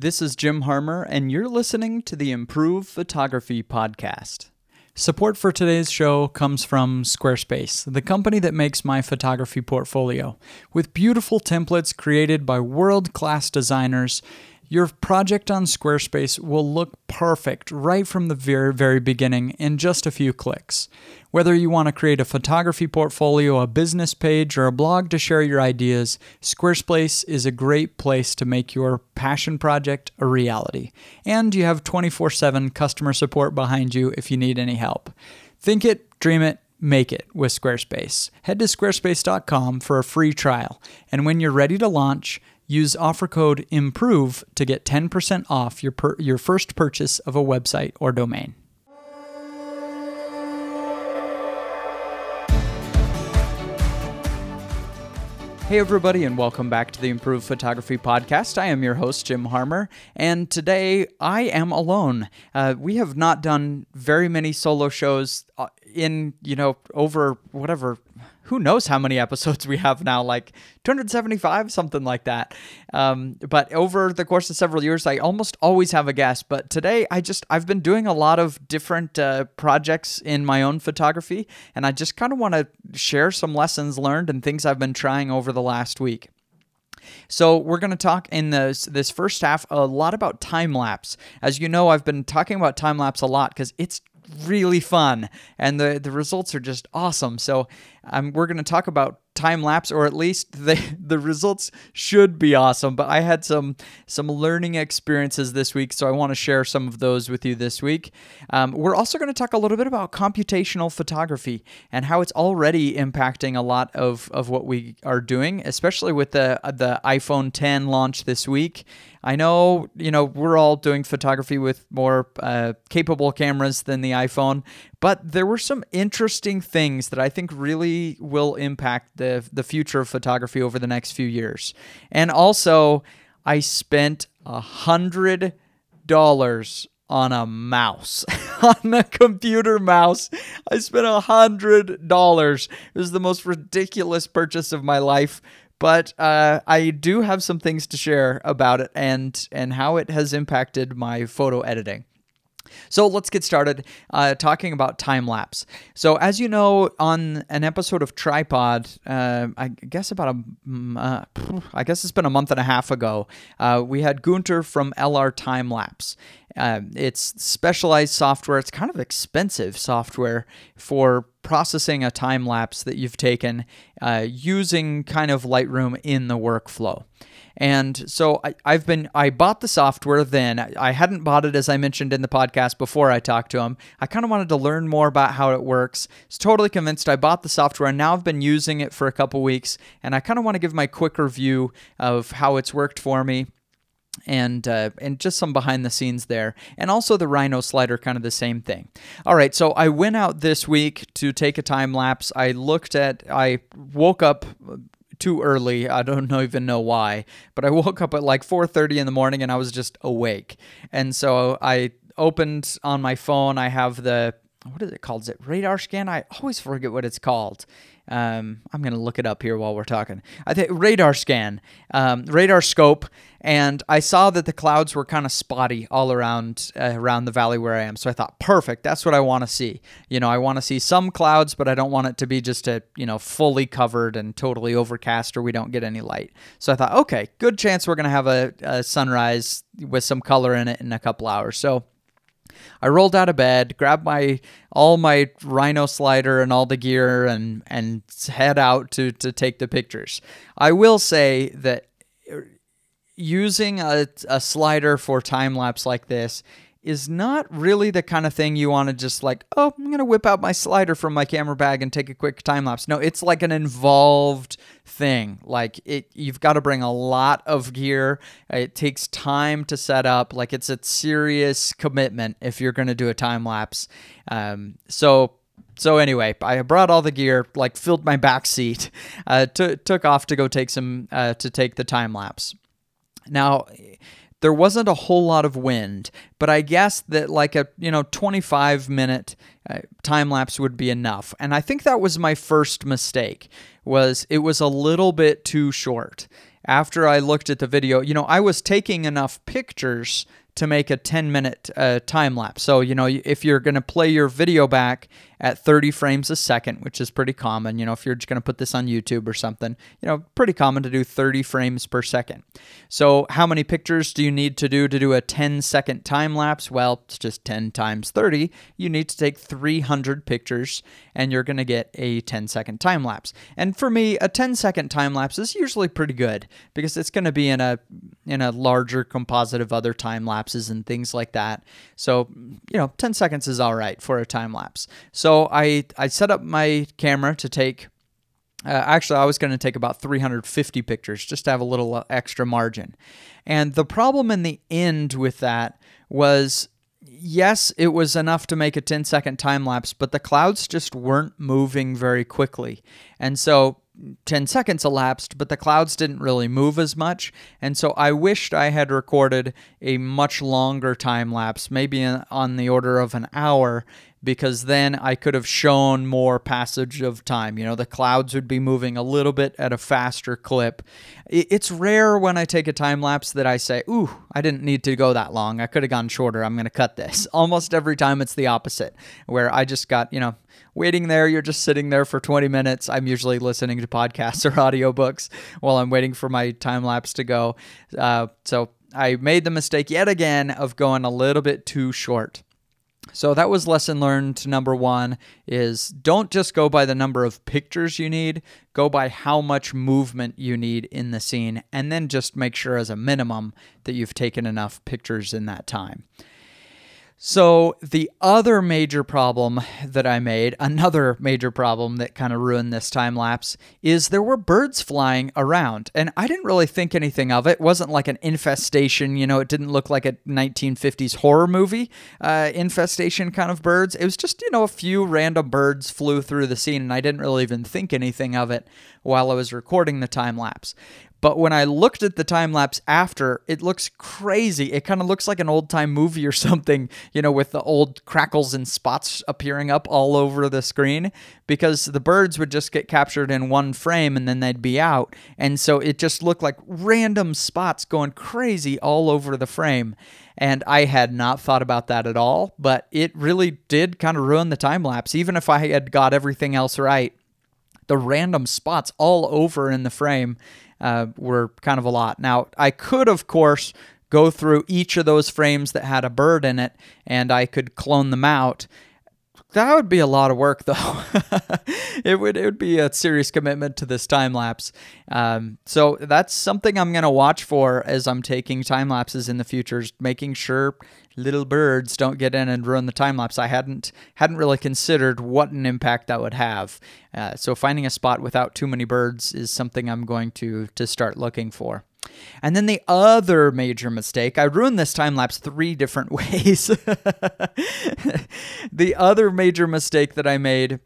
This is Jim Harmer, and you're listening to the Improve Photography Podcast. Support for today's show comes from Squarespace, the company that makes my photography portfolio. With beautiful templates created by world class designers, your project on Squarespace will look perfect right from the very, very beginning in just a few clicks. Whether you want to create a photography portfolio, a business page, or a blog to share your ideas, Squarespace is a great place to make your passion project a reality. And you have 24 7 customer support behind you if you need any help. Think it, dream it, make it with Squarespace. Head to squarespace.com for a free trial. And when you're ready to launch, Use offer code IMPROVE to get 10% off your, per- your first purchase of a website or domain. Hey, everybody, and welcome back to the Improved Photography Podcast. I am your host, Jim Harmer, and today I am alone. Uh, we have not done very many solo shows uh, in, you know, over whatever who knows how many episodes we have now, like 275, something like that. Um, but over the course of several years, I almost always have a guest. But today, I just I've been doing a lot of different uh, projects in my own photography, and I just kind of want to share some lessons learned and things I've been trying over the last week. So we're going to talk in this this first half a lot about time lapse. As you know, I've been talking about time lapse a lot because it's really fun and the the results are just awesome. So um, we're going to talk about time lapse or at least the the results should be awesome but i had some some learning experiences this week so i want to share some of those with you this week um, we're also going to talk a little bit about computational photography and how it's already impacting a lot of of what we are doing especially with the the iphone 10 launch this week I know, you know, we're all doing photography with more uh, capable cameras than the iPhone, but there were some interesting things that I think really will impact the the future of photography over the next few years. And also, I spent a hundred dollars on a mouse, on a computer mouse. I spent a hundred dollars. It was the most ridiculous purchase of my life but uh, I do have some things to share about it and and how it has impacted my photo editing. So let's get started uh, talking about time lapse. So, as you know, on an episode of Tripod, uh, I guess about a, uh, I guess it's been a month and a half ago, uh, we had Gunther from LR Time Lapse, uh, it's specialized software. It's kind of expensive software for processing a time lapse that you've taken uh, using kind of Lightroom in the workflow. And so I, have been, I bought the software then. I hadn't bought it, as I mentioned in the podcast before I talked to him. I kind of wanted to learn more about how it works. I was totally convinced I bought the software and now I've been using it for a couple weeks. And I kind of want to give my quick review of how it's worked for me and uh, and just some behind the scenes there, and also the Rhino slider, kind of the same thing. All right, so I went out this week to take a time lapse. I looked at, I woke up too early. I don't know, even know why, but I woke up at like 4:30 in the morning and I was just awake, and so I opened on my phone. I have the what is it called? Is it radar scan? I always forget what it's called. Um, I'm going to look it up here while we're talking. I think radar scan, um, radar scope, and I saw that the clouds were kind of spotty all around uh, around the valley where I am. So I thought, perfect, that's what I want to see. You know, I want to see some clouds, but I don't want it to be just a you know fully covered and totally overcast, or we don't get any light. So I thought, okay, good chance we're going to have a, a sunrise with some color in it in a couple hours. So I rolled out of bed, grabbed my all my Rhino slider and all the gear, and and head out to to take the pictures. I will say that uh, using a, a slider for time lapse like this is not really the kind of thing you want to just like, oh, I'm going to whip out my slider from my camera bag and take a quick time lapse. No, it's like an involved thing. Like it you've got to bring a lot of gear. It takes time to set up. Like it's a serious commitment if you're going to do a time lapse. Um, so so anyway, I brought all the gear, like filled my back seat, uh, t- took off to go take some uh, to take the time lapse. Now, there wasn't a whole lot of wind, but I guess that like a you know 25 minute uh, time lapse would be enough. And I think that was my first mistake was it was a little bit too short. after I looked at the video, you know, I was taking enough pictures to make a 10 minute uh, time lapse. So, you know, if you're going to play your video back at 30 frames a second, which is pretty common, you know, if you're just going to put this on YouTube or something, you know, pretty common to do 30 frames per second. So, how many pictures do you need to do to do a 10 second time lapse? Well, it's just 10 times 30. You need to take 300 pictures and you're going to get a 10 second time lapse. And for me, a 10 second time lapse is usually pretty good because it's going to be in a in a larger composite of other time lapses and things like that. So, you know, 10 seconds is all right for a time lapse. So, I I set up my camera to take uh, actually, I was going to take about 350 pictures just to have a little uh, extra margin. And the problem in the end with that was yes, it was enough to make a 10 second time lapse, but the clouds just weren't moving very quickly. And so 10 seconds elapsed, but the clouds didn't really move as much. And so I wished I had recorded a much longer time lapse, maybe on the order of an hour, because then I could have shown more passage of time. You know, the clouds would be moving a little bit at a faster clip. It's rare when I take a time lapse that I say, Ooh, I didn't need to go that long. I could have gone shorter. I'm going to cut this. Almost every time it's the opposite, where I just got, you know, waiting there. You're just sitting there for 20 minutes. I'm usually listening to podcasts or audiobooks while I'm waiting for my time lapse to go. Uh, so I made the mistake yet again of going a little bit too short. So that was lesson learned number one is don't just go by the number of pictures you need, go by how much movement you need in the scene, and then just make sure as a minimum that you've taken enough pictures in that time. So, the other major problem that I made, another major problem that kind of ruined this time lapse, is there were birds flying around. And I didn't really think anything of it. It wasn't like an infestation, you know, it didn't look like a 1950s horror movie uh, infestation kind of birds. It was just, you know, a few random birds flew through the scene, and I didn't really even think anything of it while I was recording the time lapse. But when I looked at the time lapse after, it looks crazy. It kind of looks like an old time movie or something, you know, with the old crackles and spots appearing up all over the screen because the birds would just get captured in one frame and then they'd be out. And so it just looked like random spots going crazy all over the frame. And I had not thought about that at all, but it really did kind of ruin the time lapse. Even if I had got everything else right, the random spots all over in the frame uh, were kind of a lot. Now, I could, of course, go through each of those frames that had a bird in it and I could clone them out. That would be a lot of work, though. it would it would be a serious commitment to this time lapse. Um, so that's something I'm gonna watch for as I'm taking time lapses in the future, making sure little birds don't get in and ruin the time lapse. I hadn't hadn't really considered what an impact that would have. Uh, so finding a spot without too many birds is something I'm going to to start looking for. And then the other major mistake, I ruined this time lapse three different ways. the other major mistake that I made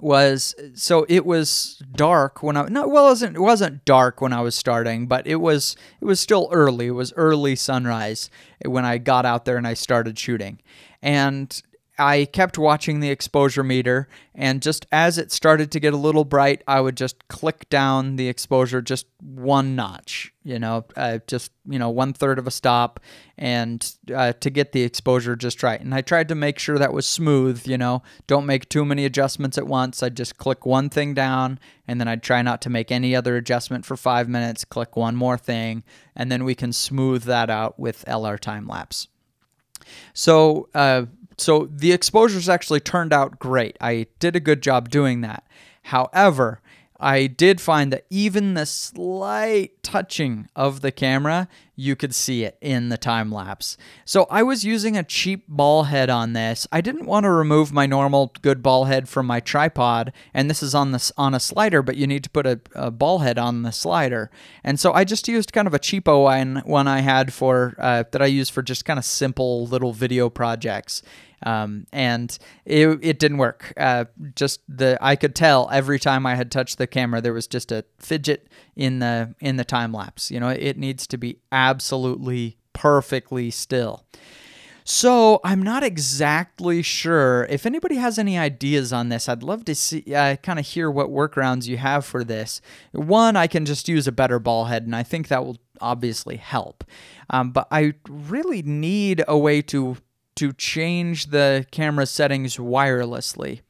was so it was dark when I no well it wasn't it wasn't dark when I was starting but it was it was still early. It was early sunrise when I got out there and I started shooting. And I kept watching the exposure meter, and just as it started to get a little bright, I would just click down the exposure just one notch, you know, uh, just, you know, one third of a stop, and uh, to get the exposure just right. And I tried to make sure that was smooth, you know, don't make too many adjustments at once. I'd just click one thing down, and then I'd try not to make any other adjustment for five minutes, click one more thing, and then we can smooth that out with LR time lapse. So, uh, so the exposures actually turned out great. I did a good job doing that. However, I did find that even the slight touching of the camera, you could see it in the time lapse. So I was using a cheap ball head on this. I didn't want to remove my normal good ball head from my tripod, and this is on this on a slider, but you need to put a, a ball head on the slider. And so I just used kind of a cheapo one, one I had for uh, that I use for just kind of simple little video projects um, and it, it didn't work. Uh, just the I could tell every time I had touched the camera there was just a fidget in the in the time lapse. You know, it needs to be absolutely perfectly still. So I'm not exactly sure. If anybody has any ideas on this, I'd love to see, uh, kind of hear what workarounds you have for this. One, I can just use a better ball head, and I think that will obviously help. Um, but I really need a way to to change the camera settings wirelessly.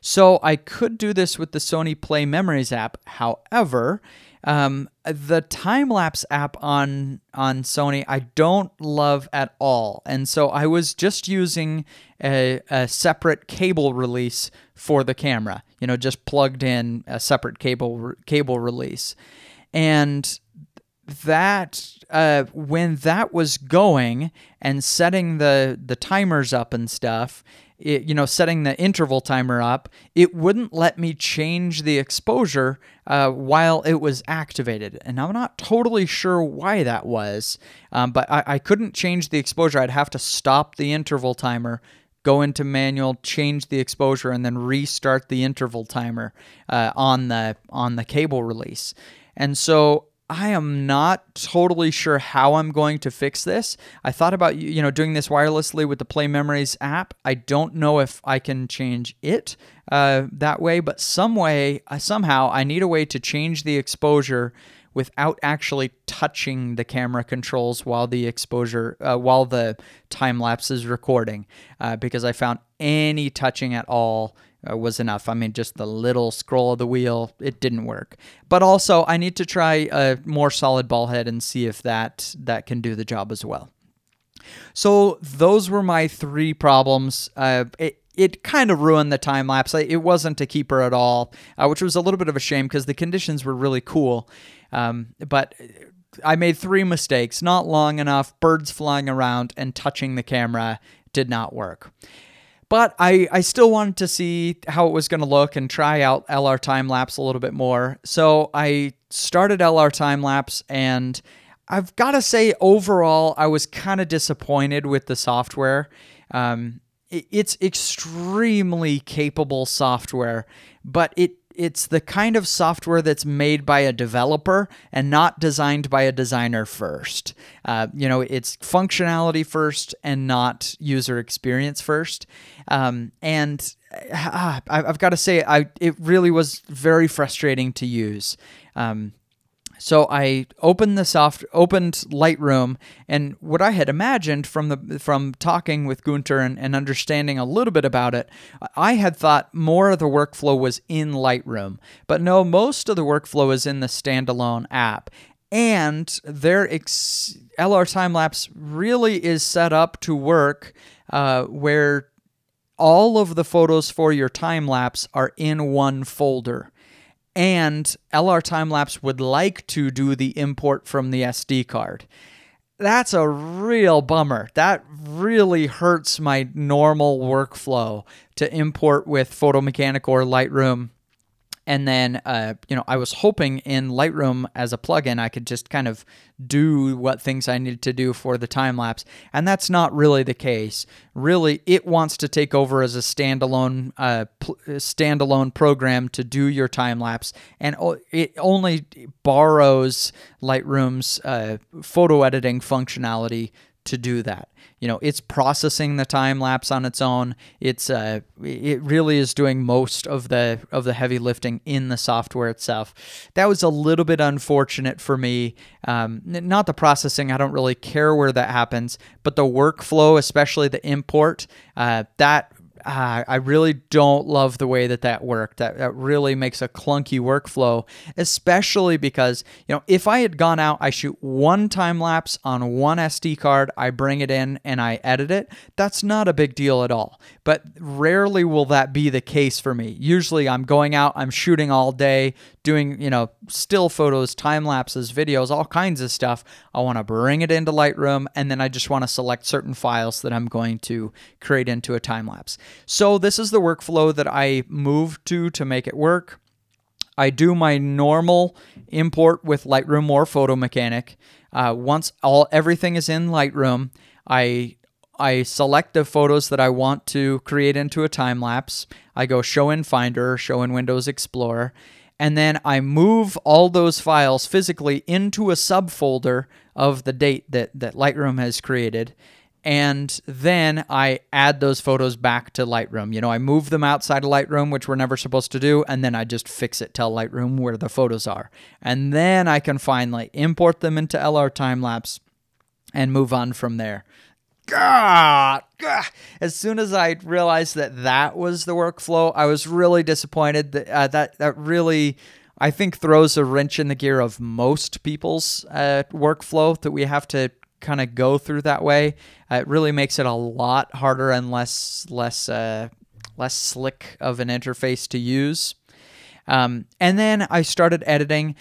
So I could do this with the Sony Play Memories app. However, um, the time lapse app on on Sony I don't love at all, and so I was just using a, a separate cable release for the camera. You know, just plugged in a separate cable cable release, and that uh, when that was going and setting the the timers up and stuff, it, you know, setting the interval timer up, it wouldn't let me change the exposure uh, while it was activated. And I'm not totally sure why that was, um, but I, I couldn't change the exposure. I'd have to stop the interval timer, go into manual, change the exposure, and then restart the interval timer uh, on the on the cable release. And so I am not totally sure how I'm going to fix this. I thought about you know doing this wirelessly with the Play Memories app. I don't know if I can change it uh, that way, but some way uh, somehow I need a way to change the exposure without actually touching the camera controls while the exposure uh, while the time lapse is recording, uh, because I found any touching at all uh, was enough. I mean, just the little scroll of the wheel, it didn't work. But also, I need to try a more solid ball head and see if that that can do the job as well. So those were my three problems. Uh, it, it kind of ruined the time lapse. It wasn't a keeper at all, uh, which was a little bit of a shame because the conditions were really cool. Um, but I made three mistakes: not long enough, birds flying around, and touching the camera did not work. But I, I still wanted to see how it was going to look and try out LR time lapse a little bit more. So I started LR time lapse and I've got to say, overall, I was kind of disappointed with the software. Um, it, it's extremely capable software, but it it's the kind of software that's made by a developer and not designed by a designer first. Uh, you know, it's functionality first and not user experience first. Um, and uh, I've got to say, I it really was very frustrating to use. Um, so I opened the soft opened Lightroom and what I had imagined from the from talking with Gunther and, and understanding a little bit about it, I had thought more of the workflow was in Lightroom. But no, most of the workflow is in the standalone app. And their ex- LR time lapse really is set up to work uh, where all of the photos for your time lapse are in one folder and LR Timelapse would like to do the import from the SD card. That's a real bummer. That really hurts my normal workflow to import with Photomechanic or Lightroom and then, uh, you know, I was hoping in Lightroom as a plugin, I could just kind of do what things I needed to do for the time lapse. And that's not really the case. Really, it wants to take over as a standalone, uh, pl- standalone program to do your time lapse, and it only borrows Lightroom's uh, photo editing functionality to do that. You know, it's processing the time lapse on its own. It's uh, it really is doing most of the of the heavy lifting in the software itself. That was a little bit unfortunate for me. Um, not the processing; I don't really care where that happens, but the workflow, especially the import, uh, that I really don't love the way that that worked. That, that really makes a clunky workflow, especially because, you know, if I had gone out, I shoot one time lapse on one SD card, I bring it in and I edit it, that's not a big deal at all. But rarely will that be the case for me. Usually I'm going out, I'm shooting all day, doing, you know, still photos, time lapses, videos, all kinds of stuff. I want to bring it into Lightroom and then I just want to select certain files that I'm going to create into a time lapse. So this is the workflow that I moved to to make it work. I do my normal import with Lightroom or Photomechanic. Uh, once all everything is in Lightroom, I I select the photos that I want to create into a time lapse. I go show in Finder, show in Windows Explorer, and then I move all those files physically into a subfolder of the date that, that Lightroom has created and then I add those photos back to Lightroom. You know, I move them outside of Lightroom, which we're never supposed to do, and then I just fix it, tell Lightroom where the photos are. And then I can finally import them into LR time lapse and move on from there. God, God. As soon as I realized that that was the workflow, I was really disappointed. That uh, that that really, I think, throws a wrench in the gear of most people's uh, workflow that we have to kind of go through that way. Uh, it really makes it a lot harder and less less uh, less slick of an interface to use. Um, and then I started editing.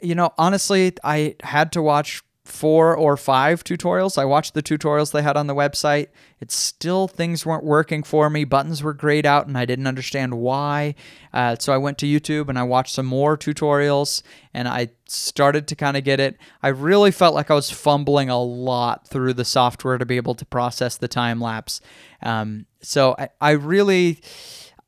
You know, honestly, I had to watch four or five tutorials. I watched the tutorials they had on the website. It's still things weren't working for me. Buttons were grayed out and I didn't understand why. Uh, so I went to YouTube and I watched some more tutorials and I started to kind of get it. I really felt like I was fumbling a lot through the software to be able to process the time lapse. Um, so I, I really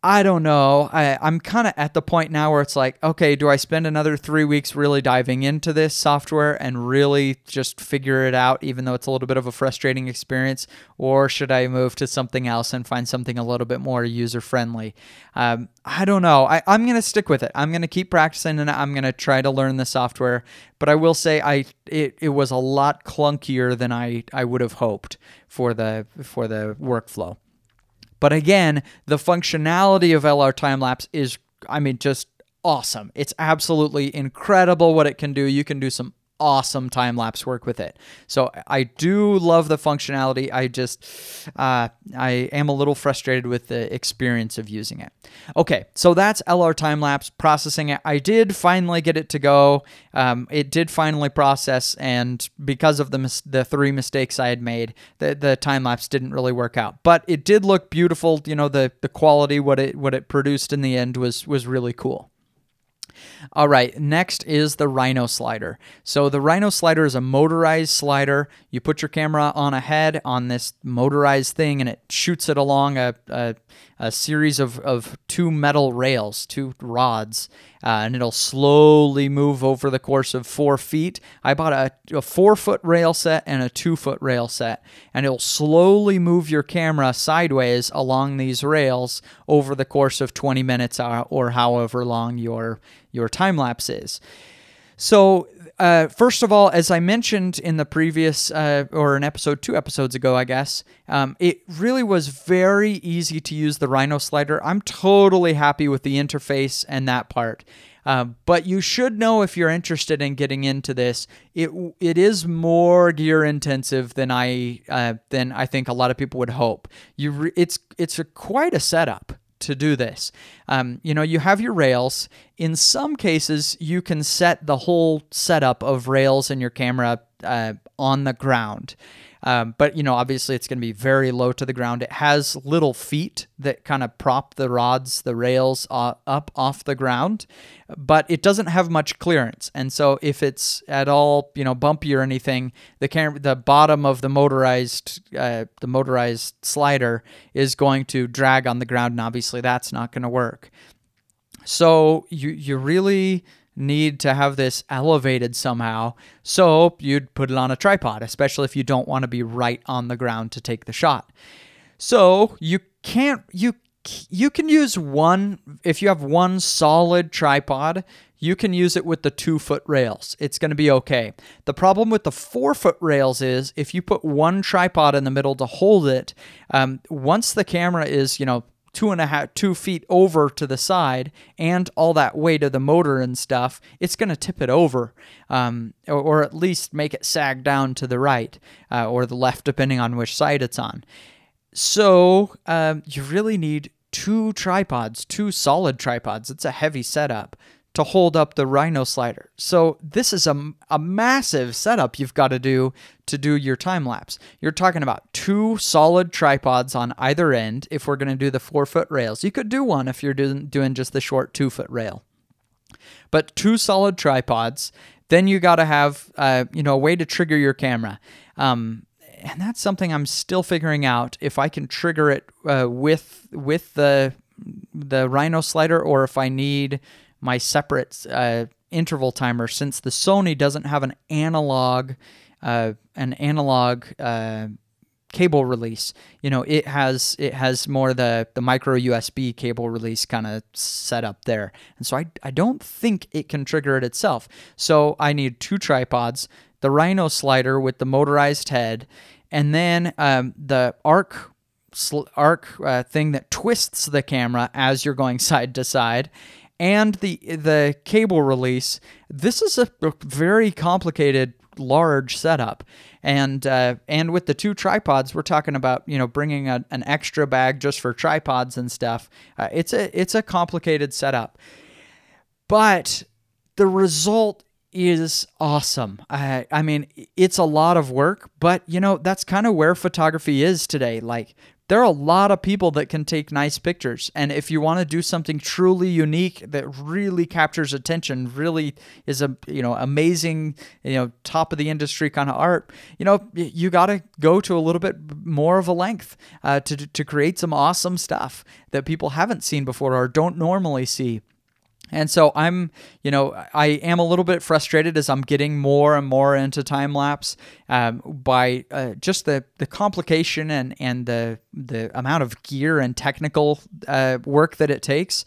I don't know. I, I'm kind of at the point now where it's like, okay, do I spend another three weeks really diving into this software and really just figure it out, even though it's a little bit of a frustrating experience? Or should I move to something else and find something a little bit more user friendly? Um, I don't know. I, I'm going to stick with it. I'm going to keep practicing and I'm going to try to learn the software. But I will say I it, it was a lot clunkier than I, I would have hoped for the for the workflow. But again, the functionality of LR time lapse is, I mean, just awesome. It's absolutely incredible what it can do. You can do some awesome time lapse work with it. So I do love the functionality. I just uh, I am a little frustrated with the experience of using it. Okay, so that's LR time lapse processing it. I did finally get it to go. Um, it did finally process, and because of the mis- the three mistakes I had made, the the time lapse didn't really work out. But it did look beautiful. You know the the quality what it what it produced in the end was was really cool. All right, next is the Rhino slider. So the Rhino slider is a motorized slider. You put your camera on a head on this motorized thing and it shoots it along a, a, a series of, of two metal rails, two rods, uh, and it'll slowly move over the course of four feet. I bought a, a four foot rail set and a two foot rail set, and it'll slowly move your camera sideways along these rails over the course of 20 minutes or, or however long your your time lapse is. So, uh, first of all, as I mentioned in the previous, uh, or an episode two episodes ago, I guess, um, it really was very easy to use the Rhino slider. I'm totally happy with the interface and that part. Uh, but you should know if you're interested in getting into this, it it is more gear intensive than I uh, than I think a lot of people would hope. You re- it's it's a, quite a setup to do this. Um, you know, you have your rails. In some cases, you can set the whole setup of rails and your camera uh, on the ground. Um, but you know, obviously, it's going to be very low to the ground. It has little feet that kind of prop the rods, the rails uh, up off the ground, but it doesn't have much clearance. And so, if it's at all, you know, bumpy or anything, the camera, the bottom of the motorized, uh, the motorized slider is going to drag on the ground, and obviously, that's not going to work. So you you really need to have this elevated somehow. So you'd put it on a tripod, especially if you don't want to be right on the ground to take the shot. So you can't you you can use one if you have one solid tripod you can use it with the two foot rails. It's going to be okay. The problem with the four foot rails is if you put one tripod in the middle to hold it, um, once the camera is, you know, two and a half two feet over to the side and all that weight of the motor and stuff it's going to tip it over um, or, or, at least make it sag down to the right uh, or the left depending on which side it's on. So um, you really need two tripods two solid tripods. It's a heavy setup to hold up the Rhino slider. So this is a, a massive setup you've got to do to do your time lapse. You're talking about two solid tripods on either end if we're going to do the four foot rails. You could do one if you're doing, doing just the short two foot rail. But two solid tripods, then you got to have uh, you know a way to trigger your camera. Um, and that's something I'm still figuring out if I can trigger it uh, with with the the Rhino slider or if I need my separate uh, interval timer since the Sony doesn't have an analog uh, an analog uh, cable release. You know, it has it has more the the micro USB cable release kind of set up there, and so I I don't think it can trigger it itself. So I need two tripods, the Rhino slider with the motorized head, and then um, the arc arc uh, thing that twists the camera as you're going side to side and the the cable release this is a very complicated large setup and uh, and with the two tripods we're talking about you know bringing a, an extra bag just for tripods and stuff uh, it's a it's a complicated setup but the result is awesome. I, I mean, it's a lot of work, but you know, that's kind of where photography is today. Like, there are a lot of people that can take nice pictures. And if you want to do something truly unique that really captures attention, really is a, you know, amazing, you know, top of the industry kind of art, you know, you got to go to a little bit more of a length uh, to, to create some awesome stuff that people haven't seen before or don't normally see. And so I'm, you know, I am a little bit frustrated as I'm getting more and more into time lapse um, by uh, just the the complication and and the the amount of gear and technical uh, work that it takes.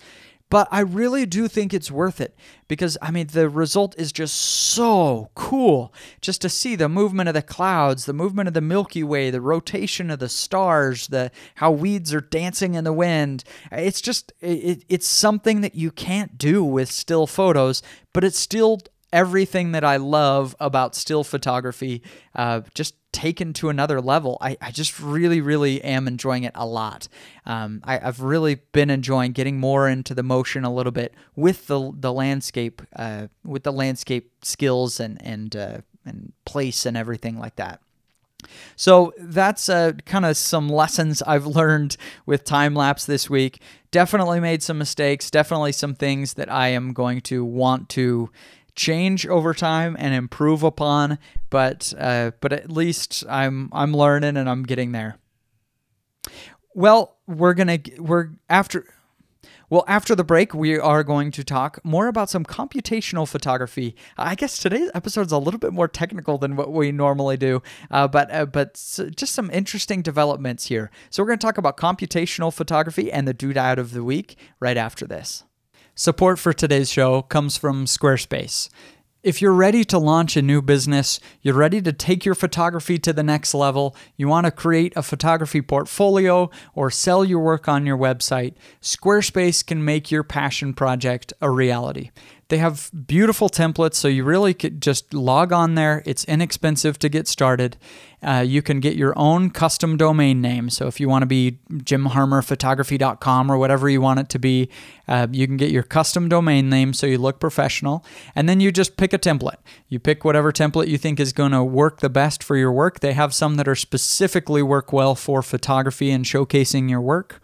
But I really do think it's worth it because, I mean, the result is just so cool. Just to see the movement of the clouds, the movement of the Milky Way, the rotation of the stars, the how weeds are dancing in the wind. It's just, it, it's something that you can't do with still photos, but it's still everything that I love about still photography. Uh, just taken to another level. I, I just really, really am enjoying it a lot. Um, I, have really been enjoying getting more into the motion a little bit with the the landscape, uh, with the landscape skills and and uh, and place and everything like that. So that's uh, kind of some lessons I've learned with time lapse this week. Definitely made some mistakes. Definitely some things that I am going to want to change over time and improve upon, but uh, but at least I'm I'm learning and I'm getting there. Well, we're gonna we're after. Well, after the break, we are going to talk more about some computational photography. I guess today's episode is a little bit more technical than what we normally do, uh, but uh, but just some interesting developments here. So we're going to talk about computational photography and the doodad of the week right after this. Support for today's show comes from Squarespace. If you're ready to launch a new business, you're ready to take your photography to the next level, you want to create a photography portfolio or sell your work on your website, Squarespace can make your passion project a reality. They have beautiful templates, so you really could just log on there. It's inexpensive to get started. Uh, you can get your own custom domain name. So if you want to be jimharmerphotography.com or whatever you want it to be, uh, you can get your custom domain name so you look professional. And then you just pick a template. You pick whatever template you think is going to work the best for your work. They have some that are specifically work well for photography and showcasing your work.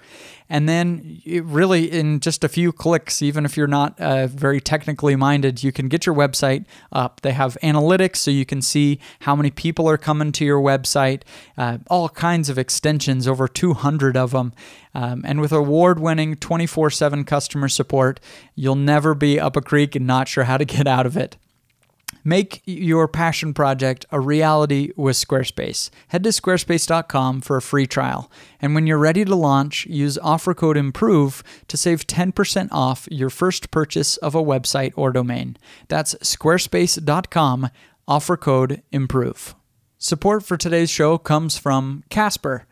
And then, really, in just a few clicks, even if you're not uh, very technically minded, you can get your website up. They have analytics so you can see how many people are coming to your website, uh, all kinds of extensions, over 200 of them. Um, and with award winning 24 7 customer support, you'll never be up a creek and not sure how to get out of it. Make your passion project a reality with Squarespace. Head to squarespace.com for a free trial. And when you're ready to launch, use offer code IMPROVE to save 10% off your first purchase of a website or domain. That's squarespace.com, offer code IMPROVE. Support for today's show comes from Casper.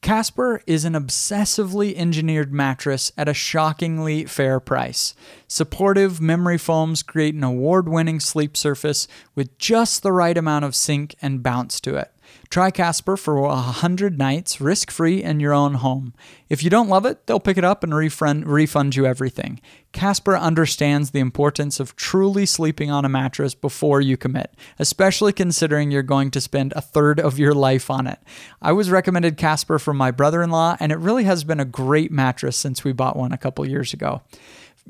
Casper is an obsessively engineered mattress at a shockingly fair price. Supportive memory foams create an award winning sleep surface with just the right amount of sink and bounce to it. Try Casper for 100 nights risk free in your own home. If you don't love it, they'll pick it up and refund, refund you everything. Casper understands the importance of truly sleeping on a mattress before you commit, especially considering you're going to spend a third of your life on it. I was recommended Casper from my brother in law, and it really has been a great mattress since we bought one a couple years ago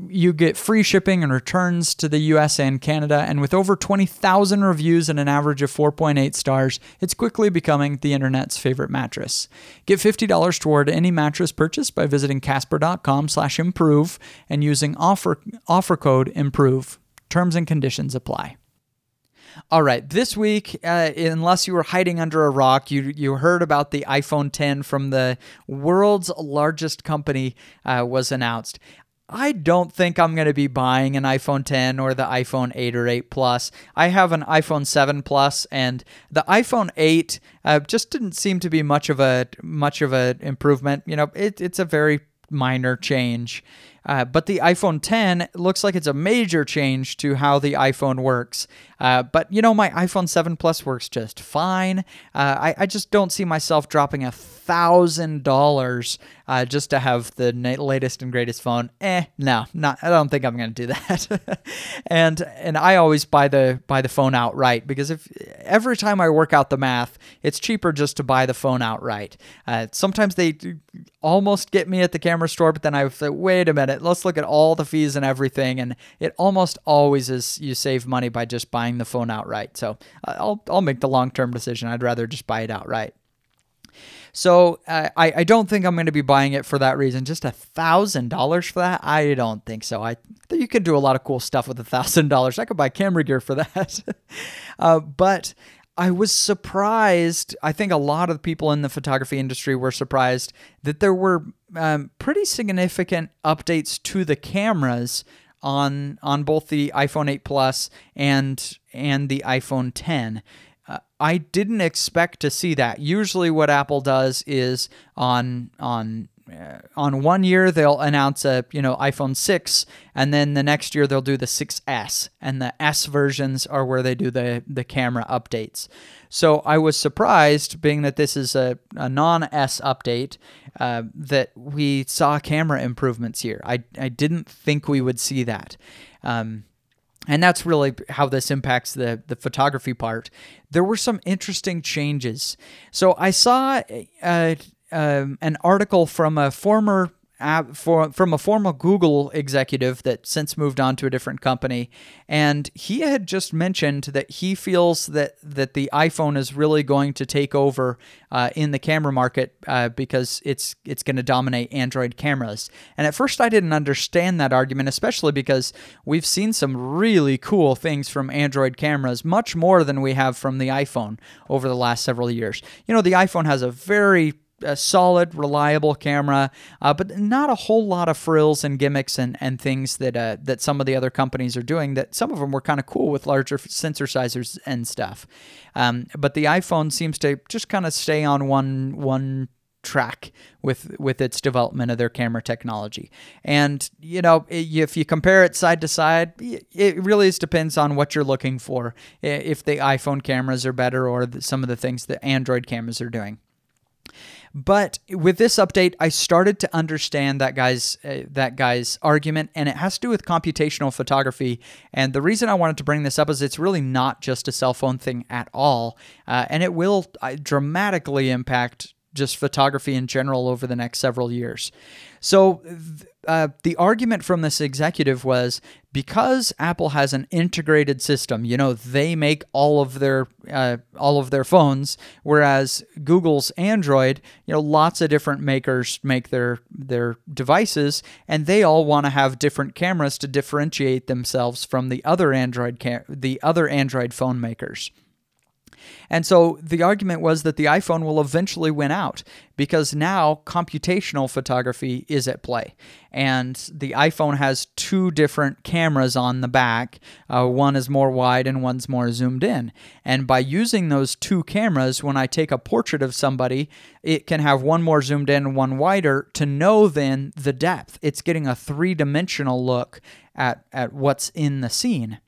you get free shipping and returns to the US and Canada, and with over 20,000 reviews and an average of 4.8 stars, it's quickly becoming the internet's favorite mattress. Get $50 toward any mattress purchase by visiting casper.com slash improve and using offer, offer code IMPROVE. Terms and conditions apply. All right, this week, uh, unless you were hiding under a rock, you you heard about the iPhone 10 from the world's largest company uh, was announced. I don't think I'm going to be buying an iPhone 10 or the iPhone 8 or 8 Plus. I have an iPhone 7 Plus, and the iPhone 8 uh, just didn't seem to be much of a much of an improvement. You know, it, it's a very minor change. Uh, but the iPhone 10 looks like it's a major change to how the iPhone works. Uh, but you know, my iPhone 7 Plus works just fine. Uh, I, I, just don't see myself dropping a thousand dollars uh, just to have the latest and greatest phone. Eh, no, not. I don't think I'm going to do that. and and I always buy the buy the phone outright because if every time I work out the math, it's cheaper just to buy the phone outright. Uh, sometimes they almost get me at the camera store, but then I say, wait a minute, let's look at all the fees and everything, and it almost always is you save money by just buying the phone outright. So uh, I'll I'll make the long term decision. I'd rather just buy it outright. So uh, I, I don't think I'm going to be buying it for that reason. Just a thousand dollars for that? I don't think so. I think you could do a lot of cool stuff with a thousand dollars. I could buy camera gear for that. uh, but I was surprised. I think a lot of people in the photography industry were surprised that there were um, pretty significant updates to the cameras on on both the iPhone 8 Plus and and the iPhone 10. Uh, I didn't expect to see that. Usually, what Apple does is on on on one year they'll announce a you know iPhone 6 and then the next year they'll do the 6S and the S versions are where they do the the camera updates. So I was surprised being that this is a, a non-S update uh, that we saw camera improvements here. I I didn't think we would see that. Um, and that's really how this impacts the the photography part. There were some interesting changes. So I saw uh, um, an article from a former for, from a former Google executive that since moved on to a different company, and he had just mentioned that he feels that that the iPhone is really going to take over uh, in the camera market uh, because it's it's going to dominate Android cameras. And at first, I didn't understand that argument, especially because we've seen some really cool things from Android cameras, much more than we have from the iPhone over the last several years. You know, the iPhone has a very a solid, reliable camera, uh, but not a whole lot of frills and gimmicks and, and things that uh, that some of the other companies are doing. That some of them were kind of cool with larger sensor sizes and stuff. Um, but the iPhone seems to just kind of stay on one one track with with its development of their camera technology. And you know, if you compare it side to side, it really depends on what you're looking for. If the iPhone cameras are better or some of the things that Android cameras are doing. But with this update, I started to understand that guy's uh, that guy's argument, and it has to do with computational photography. And the reason I wanted to bring this up is it's really not just a cell phone thing at all, uh, and it will uh, dramatically impact just photography in general over the next several years. So. Uh, the argument from this executive was because Apple has an integrated system, you know, they make all of their uh, all of their phones, whereas Google's Android, you know, lots of different makers make their their devices, and they all want to have different cameras to differentiate themselves from the other Android cam- the other Android phone makers. And so the argument was that the iPhone will eventually win out because now computational photography is at play. And the iPhone has two different cameras on the back. Uh, one is more wide and one's more zoomed in. And by using those two cameras, when I take a portrait of somebody, it can have one more zoomed in one wider to know then the depth. It's getting a three dimensional look at, at what's in the scene.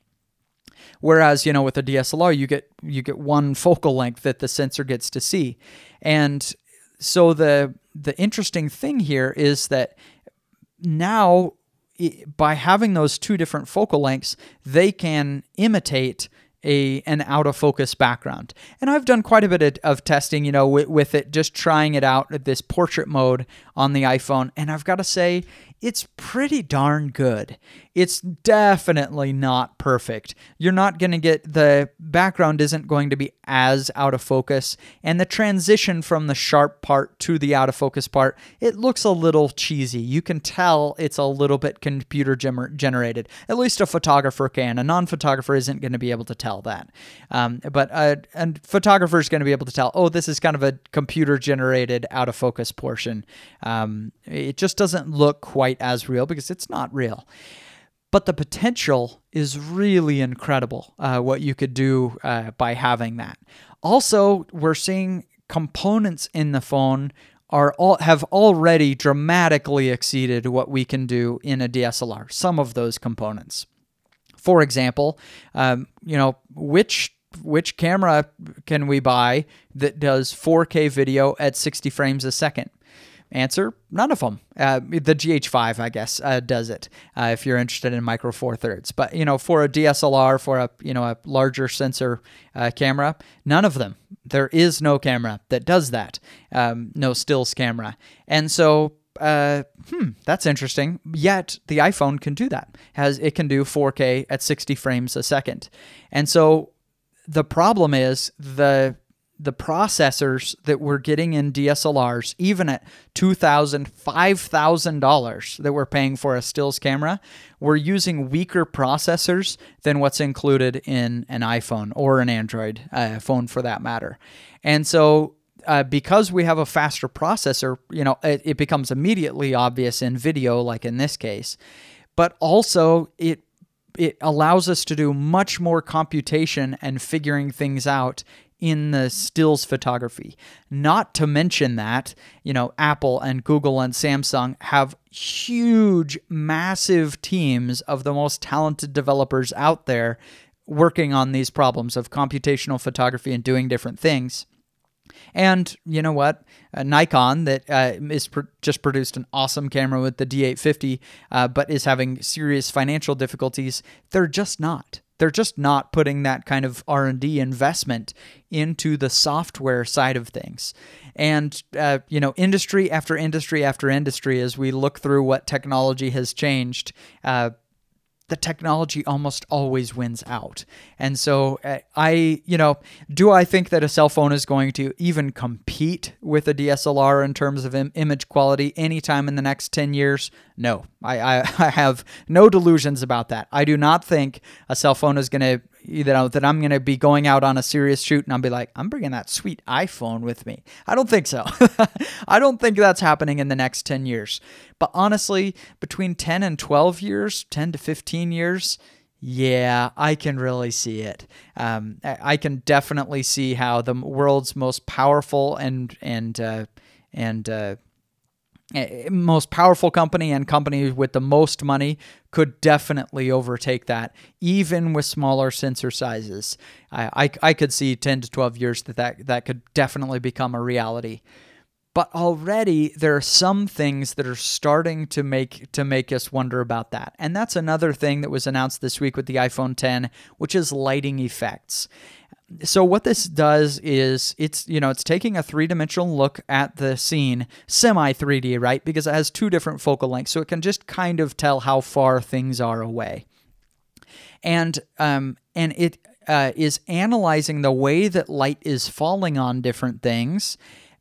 Whereas, you know, with a DSLR, you get you get one focal length that the sensor gets to see. And so the the interesting thing here is that now by having those two different focal lengths, they can imitate a an out of focus background. And I've done quite a bit of, of testing, you know, with, with, it, just trying it out at this portrait mode on the iPhone. And I've got to say, it's pretty darn good. It's definitely not perfect. You're not going to get the background isn't going to be as out of focus and the transition from the sharp part to the out of focus part, it looks a little cheesy. You can tell it's a little bit computer generated. At least a photographer can. A non-photographer isn't going to be able to tell that. Um, but a, a photographer is going to be able to tell, oh, this is kind of a computer generated out of focus portion. Um, it just doesn't look quite as real because it's not real but the potential is really incredible uh, what you could do uh, by having that. Also, we're seeing components in the phone are all have already dramatically exceeded what we can do in a DSLR. Some of those components, for example, um, you know which which camera can we buy that does 4K video at 60 frames a second? Answer: None of them. Uh, the GH5, I guess, uh, does it. Uh, if you're interested in micro four thirds, but you know, for a DSLR, for a you know a larger sensor uh, camera, none of them. There is no camera that does that. Um, no stills camera, and so uh, hmm, that's interesting. Yet the iPhone can do that. Has it can do 4K at 60 frames a second, and so the problem is the the processors that we're getting in DSLRs, even at $2,000, $5,000 that we're paying for a stills camera, we're using weaker processors than what's included in an iPhone or an Android uh, phone for that matter. And so uh, because we have a faster processor, you know, it, it becomes immediately obvious in video, like in this case, but also it it allows us to do much more computation and figuring things out in the stills photography. Not to mention that, you know, Apple and Google and Samsung have huge, massive teams of the most talented developers out there working on these problems of computational photography and doing different things. And you know what? Uh, Nikon, that uh, is pr- just produced an awesome camera with the D850, uh, but is having serious financial difficulties. They're just not they're just not putting that kind of r&d investment into the software side of things and uh, you know industry after industry after industry as we look through what technology has changed uh, the technology almost always wins out. And so uh, I, you know, do I think that a cell phone is going to even compete with a DSLR in terms of Im- image quality anytime in the next 10 years? No, I, I, I have no delusions about that. I do not think a cell phone is going to you know that I'm going to be going out on a serious shoot and I'll be like, I'm bringing that sweet iPhone with me. I don't think so. I don't think that's happening in the next 10 years. But honestly, between 10 and 12 years, 10 to 15 years, yeah, I can really see it. Um, I can definitely see how the world's most powerful and and uh, and uh, Eh, most powerful company and company with the most money could definitely overtake that, even with smaller sensor sizes. I, I, I, could see 10 to 12 years that, that that could definitely become a reality. But already there are some things that are starting to make to make us wonder about that. And that's another thing that was announced this week with the iPhone 10, which is lighting effects so what this does is it's you know it's taking a three-dimensional look at the scene semi 3d right because it has two different focal lengths so it can just kind of tell how far things are away and um, and it uh, is analyzing the way that light is falling on different things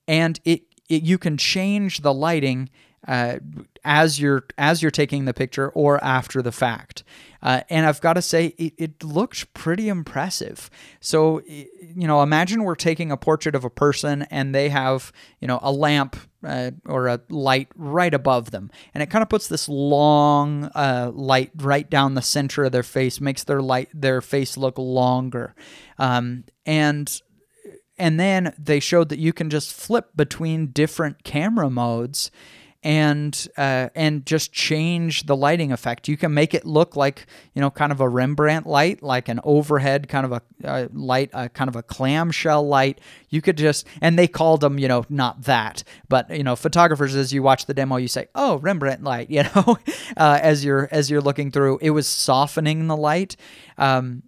and it, it you can change the lighting uh, as you're as you're taking the picture or after the fact. Uh, and I've got to say, it, it looked pretty impressive. So, you know, imagine we're taking a portrait of a person and they have, you know, a lamp uh, or a light right above them. And it kind of puts this long uh, light right down the center of their face, makes their light, their face look longer. Um, and and then they showed that you can just flip between different camera modes and uh, and just change the lighting effect. You can make it look like you know kind of a Rembrandt light, like an overhead kind of a uh, light, uh, kind of a clamshell light. You could just and they called them you know not that, but you know photographers as you watch the demo, you say oh Rembrandt light, you know, uh, as you're as you're looking through, it was softening the light. Um,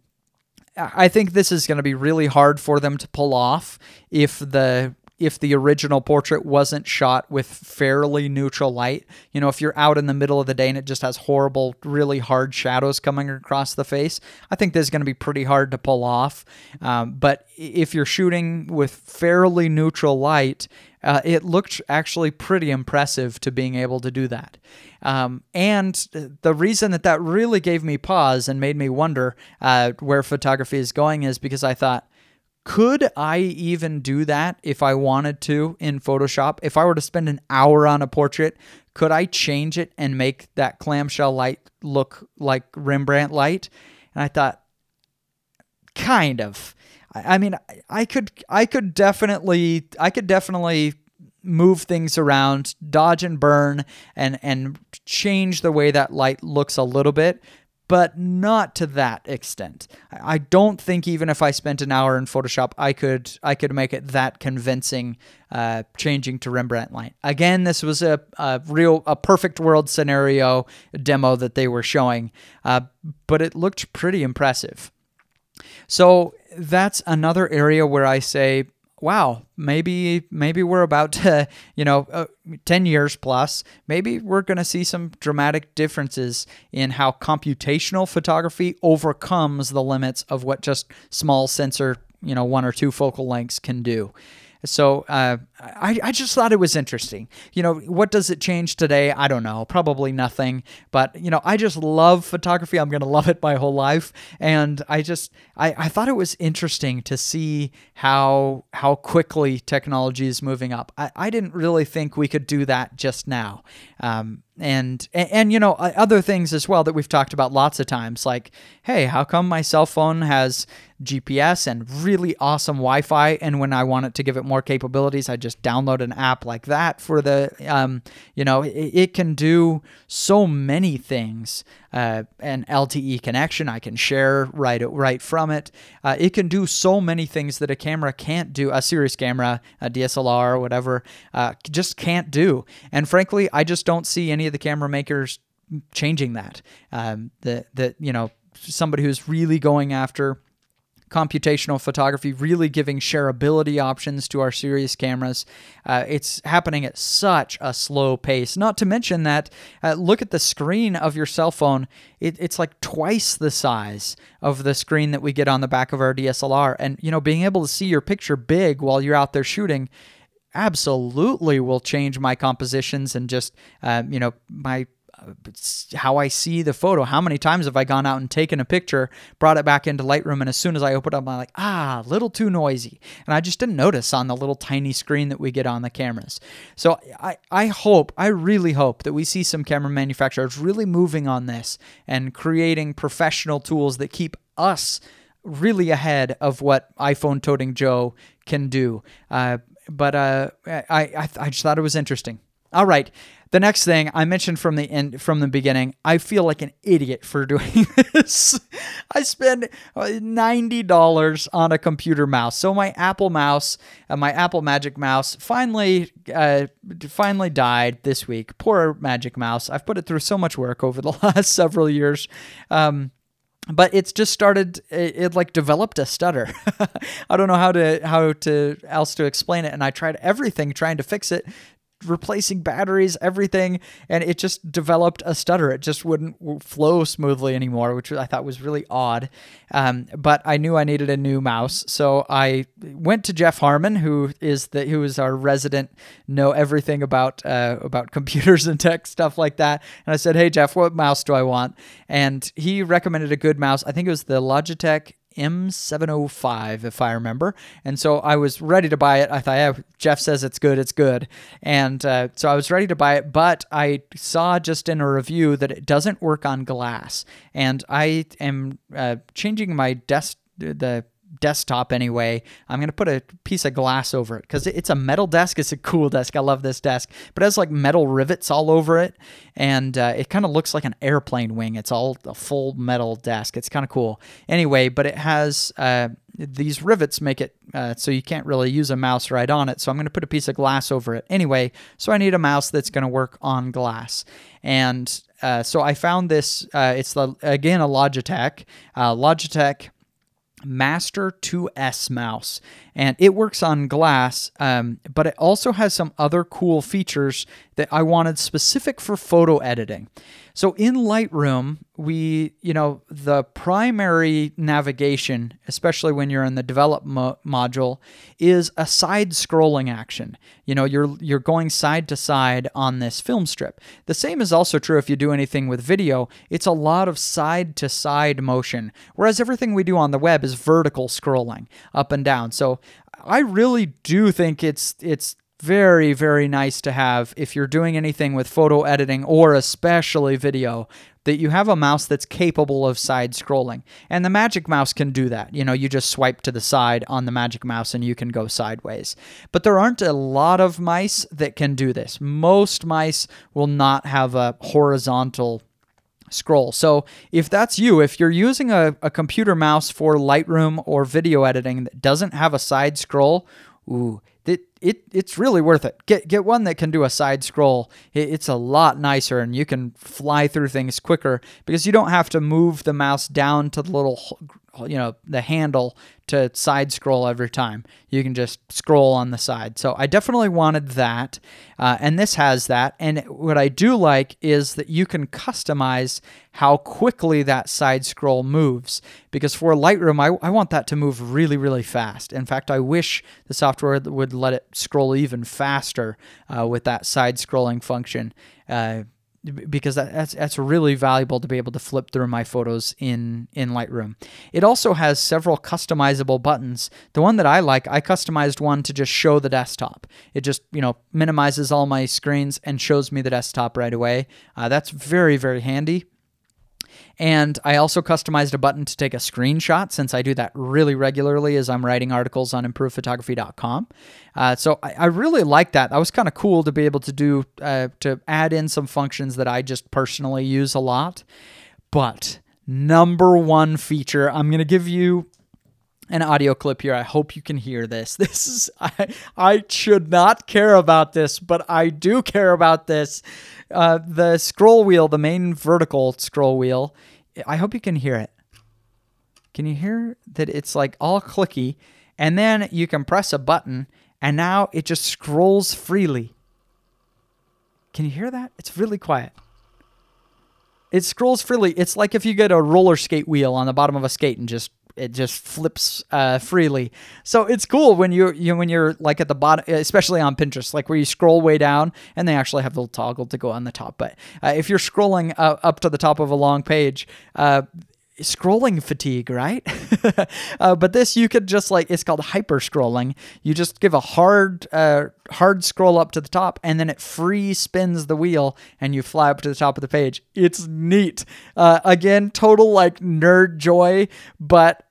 I think this is going to be really hard for them to pull off if the if the original portrait wasn't shot with fairly neutral light. You know, if you're out in the middle of the day and it just has horrible, really hard shadows coming across the face, I think this is going to be pretty hard to pull off. Um, but if you're shooting with fairly neutral light, uh, it looked actually pretty impressive to being able to do that. Um, and the reason that that really gave me pause and made me wonder uh, where photography is going is because I thought, could I even do that if I wanted to in Photoshop? If I were to spend an hour on a portrait, could I change it and make that clamshell light look like Rembrandt light? And I thought, kind of. I mean, I could, I could definitely, I could definitely move things around, dodge and burn, and and change the way that light looks a little bit but not to that extent. I don't think even if I spent an hour in Photoshop, I could I could make it that convincing, uh, changing to Rembrandt light. Again, this was a, a, real a perfect world scenario demo that they were showing, uh, but it looked pretty impressive. So that's another area where I say wow, maybe maybe we're about to, you know, uh, 10 years plus, maybe we're going to see some dramatic differences in how computational photography overcomes the limits of what just small sensor, you know, one or two focal lengths can do. So uh, I, I just thought it was interesting. You know, what does it change today? I don't know. Probably nothing. But, you know, I just love photography. I'm going to love it my whole life. And I just, I, I thought it was interesting to see how, how quickly technology is moving up. I, I didn't really think we could do that just now. Um, and, and, you know other things as well that we've talked about lots of times like hey how come my cell phone has gps and really awesome wi-fi and when i want it to give it more capabilities i just download an app like that for the um, you know it, it, can do so many things uh, an lte connection. I can share right right from it. Uh, it can do so many things that a camera can't do a serious camera a dslr or whatever uh, just can't do. And frankly i just don't see any of the camera makers changing that. Um, that that you know somebody who's really going after computational photography, really giving shareability options to our serious cameras. Uh, it's happening at such a slow pace. Not to mention that, uh, look at the screen of your cell phone. It, it's like twice the size of the screen that we get on the back of our DSLR. And, you know, being able to see your picture big while you're out there shooting absolutely will change my compositions and just uh, you know my how I see the photo. How many times have I gone out and taken a picture, brought it back into Lightroom, and as soon as I open up, I'm like, ah, a little too noisy. And I just didn't notice on the little tiny screen that we get on the cameras. So I, I hope, I really hope that we see some camera manufacturers really moving on this and creating professional tools that keep us really ahead of what iPhone toting Joe can do. Uh, but uh, I, I I just thought it was interesting. All right. The next thing I mentioned from the end from the beginning, I feel like an idiot for doing this. I spend uh, ninety dollars on a computer mouse. So my Apple mouse, uh, my Apple Magic Mouse, finally, uh, finally died this week. Poor Magic Mouse. I've put it through so much work over the last several years. Um, but it's just started it, it, like developed a stutter i don't know how to how to else to explain it and i tried everything trying to fix it replacing batteries, everything, and it just developed a stutter. It just wouldn't flow smoothly anymore, which I thought was really odd. Um, but I knew I needed a new mouse, so I went to Jeff Harmon, who is the who is our resident, know everything about uh, about computers and tech stuff like that. And I said, "Hey Jeff, what mouse do I want?" And he recommended a good mouse. I think it was the Logitech M705, if I remember. And so I was ready to buy it. I thought, yeah, Jeff says it's good, it's good. And uh, so I was ready to buy it, but I saw just in a review that it doesn't work on glass. And I am uh, changing my desk, the desktop anyway. I'm going to put a piece of glass over it because it's a metal desk. It's a cool desk. I love this desk, but it has like metal rivets all over it. And uh, it kind of looks like an airplane wing. It's all a full metal desk. It's kind of cool. Anyway, but it has uh, these rivets make it uh, so you can't really use a mouse right on it. So I'm going to put a piece of glass over it. Anyway, so I need a mouse that's going to work on glass. And uh, so I found this. Uh, it's the again a Logitech. Uh, Logitech Master 2S mouse, and it works on glass, um, but it also has some other cool features that I wanted specific for photo editing. So in Lightroom, we, you know, the primary navigation, especially when you're in the develop mo- module, is a side scrolling action. You know, you're you're going side to side on this film strip. The same is also true if you do anything with video. It's a lot of side to side motion, whereas everything we do on the web is vertical scrolling up and down. So I really do think it's it's very very nice to have if you're doing anything with photo editing or especially video that you have a mouse that's capable of side scrolling. And the magic mouse can do that. You know you just swipe to the side on the magic mouse and you can go sideways. But there aren't a lot of mice that can do this. Most mice will not have a horizontal scroll. So if that's you, if you're using a, a computer mouse for Lightroom or video editing that doesn't have a side scroll, ooh, it, it it's really worth it. Get get one that can do a side scroll. It, it's a lot nicer, and you can fly through things quicker because you don't have to move the mouse down to the little you know the handle to side scroll every time. You can just scroll on the side. So i definitely wanted that uh, and this has that. And what i do like is that you can customize how quickly that side scroll moves because for lightroom i, I want that to move really really fast. In fact i wish the software would let it scroll even faster uh, with that side scrolling function uh, because that's that's really valuable to be able to flip through my photos in in Lightroom. It also has several customizable buttons. The one that I like, I customized one to just show the desktop. It just you know minimizes all my screens and shows me the desktop right away. Uh, that's very very handy. And I also customized a button to take a screenshot since I do that really regularly as I'm writing articles on improvephotography.com. Uh, so I, I, really like that. That was kind of cool to be able to do, uh, to add in some functions that I just personally use a lot. But number one feature, I'm going to give you an audio clip here. I hope you can hear this. This is I I should not care about this, but I do care about this. Uh, the scroll wheel, the main vertical scroll wheel. I hope you can hear it. Can you hear that it's like all clicky and then you can press a button and now it just scrolls freely. Can you hear that? It's really quiet. It scrolls freely. It's like if you get a roller skate wheel on the bottom of a skate and just it just flips uh, freely. So it's cool when you you when you're like at the bottom, especially on Pinterest, like where you scroll way down and they actually have the little toggle to go on the top. But uh, if you're scrolling uh, up to the top of a long page, uh, scrolling fatigue, right? uh, but this you could just like it's called hyper scrolling. You just give a hard uh, hard scroll up to the top, and then it free spins the wheel, and you fly up to the top of the page. It's neat. Uh, again, total like nerd joy, but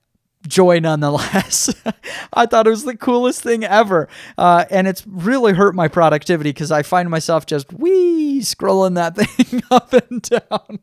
joy nonetheless. I thought it was the coolest thing ever. Uh, and it's really hurt my productivity because I find myself just wee scrolling that thing up and down.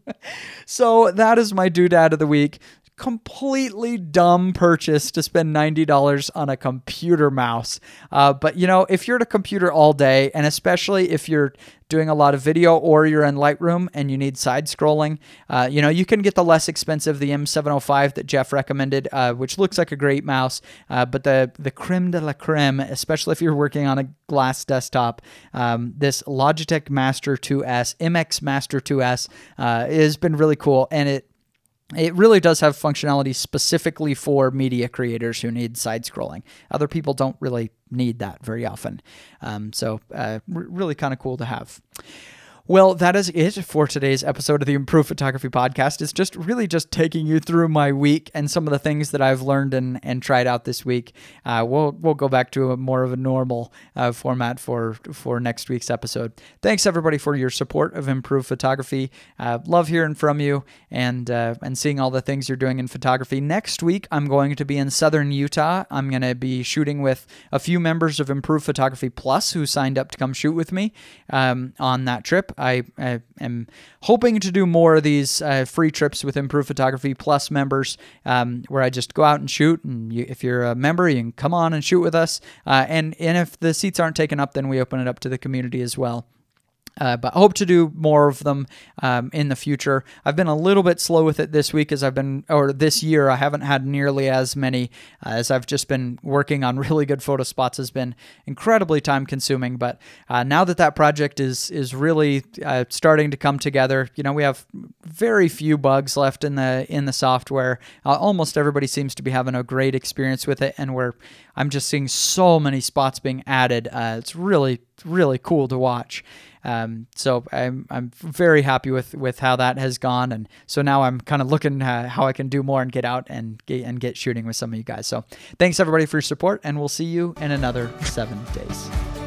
so that is my doodad of the week completely dumb purchase to spend $90 on a computer mouse. Uh, but you know, if you're at a computer all day, and especially if you're doing a lot of video or you're in Lightroom and you need side scrolling, uh, you know, you can get the less expensive, the M705 that Jeff recommended, uh, which looks like a great mouse. Uh, but the, the creme de la creme, especially if you're working on a glass desktop, um, this Logitech Master 2S, MX Master 2S, uh, has been really cool. And it it really does have functionality specifically for media creators who need side scrolling. Other people don't really need that very often. Um, so, uh, r- really kind of cool to have. Well, that is it for today's episode of the Improved Photography Podcast. It's just really just taking you through my week and some of the things that I've learned and, and tried out this week. Uh, we'll we'll go back to a more of a normal uh, format for for next week's episode. Thanks everybody for your support of Improved Photography. Uh, love hearing from you and uh, and seeing all the things you're doing in photography. Next week, I'm going to be in Southern Utah. I'm going to be shooting with a few members of Improved Photography Plus who signed up to come shoot with me um, on that trip. I, I, am hoping to do more of these uh, free trips with Improved Photography Plus members, um, where I just go out and shoot. And you, if you're a member, you can come on and shoot with us. Uh, and and if the seats aren't taken up, then we open it up to the community as well. Uh, but hope to do more of them um, in the future. I've been a little bit slow with it this week as I've been, or this year, I haven't had nearly as many uh, as I've just been working on really good photo spots. Has been incredibly time consuming. But uh, now that that project is is really uh, starting to come together, you know, we have very few bugs left in the in the software. Uh, almost everybody seems to be having a great experience with it, and we're I'm just seeing so many spots being added. Uh, it's really really cool to watch. Um, so I'm I'm very happy with with how that has gone, and so now I'm kind of looking uh, how I can do more and get out and get and get shooting with some of you guys. So thanks everybody for your support, and we'll see you in another seven days.